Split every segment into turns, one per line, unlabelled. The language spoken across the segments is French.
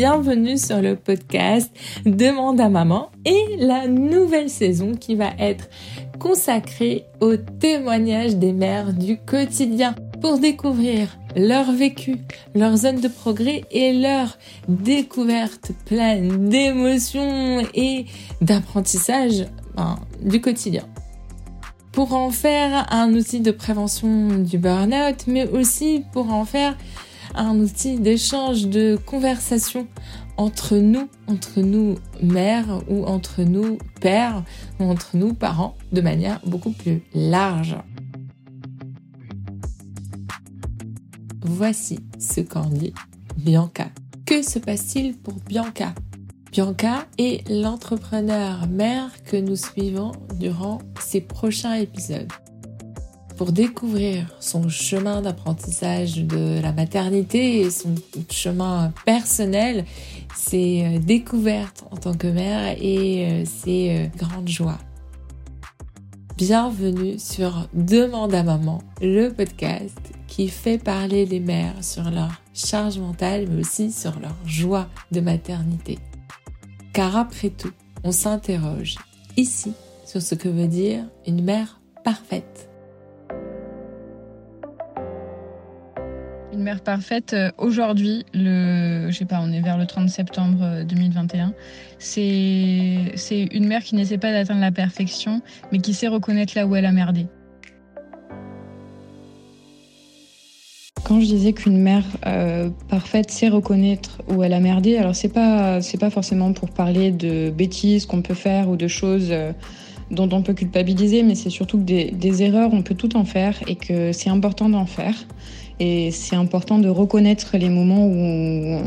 bienvenue sur le podcast Demande à maman et la nouvelle saison qui va être consacrée au témoignage des mères du quotidien pour découvrir leur vécu, leur zone de progrès et leur découverte pleine d'émotions et d'apprentissage ben, du quotidien. Pour en faire un outil de prévention du burn-out, mais aussi pour en faire un outil d'échange, de conversation entre nous, entre nous mères ou entre nous pères ou entre nous parents de manière beaucoup plus large. Voici ce qu'en dit Bianca. Que se passe-t-il pour Bianca? Bianca est l'entrepreneur mère que nous suivons durant ces prochains épisodes. Pour découvrir son chemin d'apprentissage de la maternité et son chemin personnel, ses euh, découvertes en tant que mère et euh, ses euh, grandes joies. Bienvenue sur Demande à maman, le podcast qui fait parler les mères sur leur charge mentale mais aussi sur leur joie de maternité. Car après tout, on s'interroge ici sur ce que veut dire une mère parfaite.
Une mère parfaite, euh, aujourd'hui, le, je sais pas, on est vers le 30 septembre 2021. Euh, c'est, une mère qui n'essaie pas d'atteindre la perfection, mais qui sait reconnaître là où elle a merdé. Quand je disais qu'une mère euh, parfaite sait reconnaître où elle a merdé, alors c'est pas pas forcément pour parler de bêtises qu'on peut faire ou de choses dont on peut culpabiliser, mais c'est surtout que des, des, erreurs on peut tout en faire et que c'est important d'en faire. Et c'est important de reconnaître les moments où on,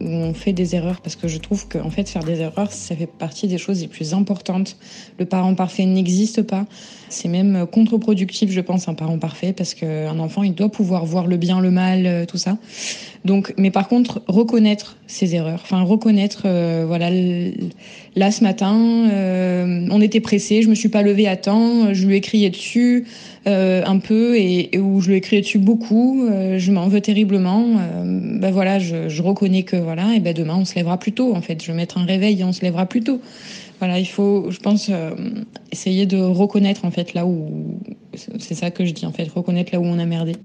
où on, fait des erreurs parce que je trouve qu'en fait faire des erreurs ça fait partie des choses les plus importantes. Le parent parfait n'existe pas. C'est même contre-productif, je pense, un parent parfait, parce qu'un enfant, il doit pouvoir voir le bien, le mal, euh, tout ça. Donc, mais par contre, reconnaître ses erreurs, enfin reconnaître, euh, voilà, là ce matin, euh, on était pressé, je me suis pas levée à temps, je lui ai crié dessus euh, un peu et, et, où je lui ai crié dessus beaucoup, euh, je m'en veux terriblement. ben voilà, je, je, reconnais que voilà, et ben demain on se lèvera plus tôt. En fait, je vais mettre un réveil et on se lèvera plus tôt. Voilà, il faut, je pense, euh, essayer de reconnaître en fait là où, c'est ça que je dis en fait, reconnaître là où on a merdé.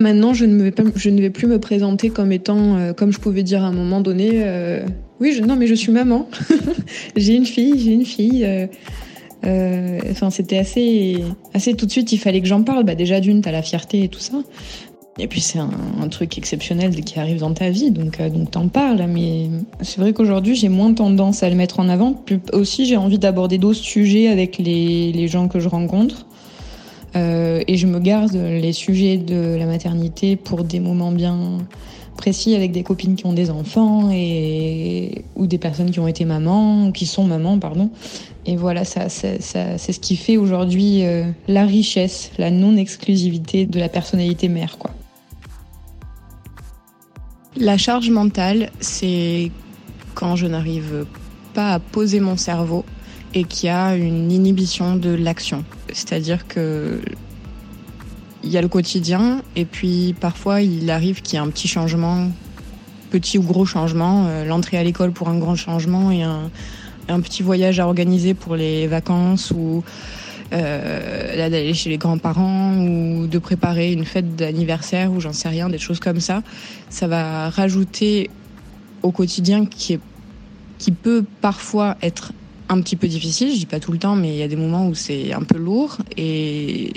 Maintenant, je ne, vais pas, je ne vais plus me présenter comme étant, euh, comme je pouvais dire à un moment donné, euh, oui, je, non, mais je suis maman. j'ai une fille, j'ai une fille. Enfin, c'était assez, assez tout de suite. Il fallait que j'en parle. Bah, déjà d'une, t'as la fierté et tout ça. Et puis c'est un, truc exceptionnel qui arrive dans ta vie, donc euh, donc t'en parles. Mais c'est vrai qu'aujourd'hui j'ai moins tendance à le mettre en avant. Plus, aussi j'ai envie d'aborder d'autres sujets avec les, les, gens que je rencontre. Euh, et je me garde les sujets de la maternité pour des moments bien précis avec des copines qui ont des enfants et ou des personnes qui ont été mamans qui sont mamans pardon et voilà ça, ça, c'est ce qui fait aujourd'hui euh, la richesse la non exclusivité de la personnalité mère quoi la charge mentale, c'est quand je n'arrive pas à poser mon cerveau et qu'il y a une inhibition de l'action. C'est-à-dire que il y a le quotidien et puis parfois il arrive qu'il y ait un petit changement, petit ou gros changement, euh, l'entrée à l'école pour un grand changement et un, petit voyage à organiser pour les vacances ou euh, d'aller chez les grands-parents ou de préparer une fête d'anniversaire ou j'en sais rien, des choses comme ça. Ça va rajouter au quotidien qui, est, qui peut parfois être un petit peu difficile, je dis pas tout le temps, mais il y a des moments où c'est un peu lourd et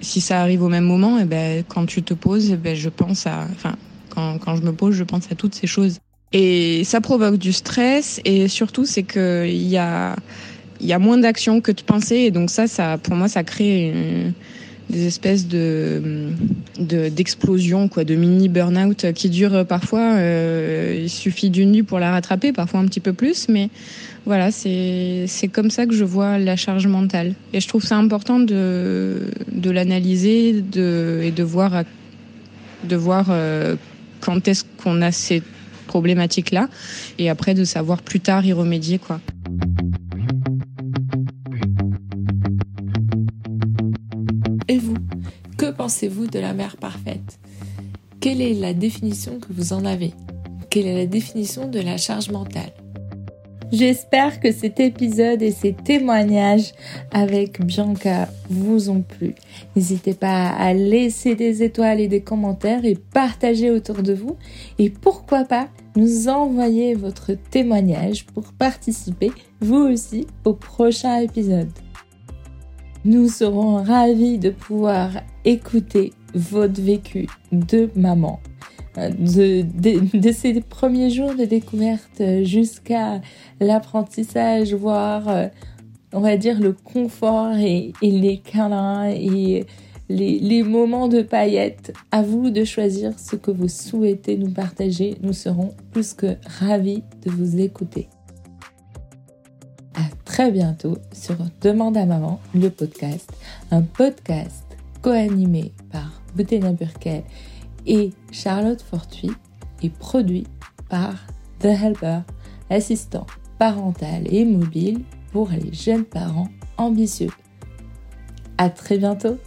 si ça arrive au même moment, et eh ben quand tu te poses, eh ben je pense à, enfin quand, quand je me pose, je pense à toutes ces choses. Et ça provoque du stress et surtout c'est que il y a il y a moins d'action que de pensée et donc ça, ça pour moi, ça crée une, des espèces de d'explosion quoi, de mini burn-out qui dure parfois. Euh, il suffit d'une nuit pour la rattraper, parfois un petit peu plus, mais voilà, c'est c'est comme ça que je vois la charge mentale et je trouve ça important de de l'analyser de et de voir de voir euh, quand est-ce qu'on a ces problématiques là et après de savoir plus tard y remédier quoi.
Pensez-vous de la mère parfaite? Quelle est la définition que vous en avez? Quelle est la définition de la charge mentale? J'espère que cet épisode et ces témoignages avec Bianca vous ont plu. N'hésitez pas à laisser des étoiles et des commentaires et partager autour de vous. Et pourquoi pas nous envoyer votre témoignage pour participer vous aussi au prochain épisode. Nous serons ravis de pouvoir écouter votre vécu de maman de, ces premiers jours de découverte jusqu'à l'apprentissage, voire, euh, on va dire, le confort et, les câlins et les, les, moments de paillettes. À vous de choisir ce que vous souhaitez nous partager. Nous serons plus que ravis de vous écouter. Très bientôt sur Demande à maman, le podcast, un podcast co-animé par Boutena Burkel et Charlotte Fortuit est produit par The Helper, assistant parental et mobile pour les jeunes parents ambitieux. À très bientôt!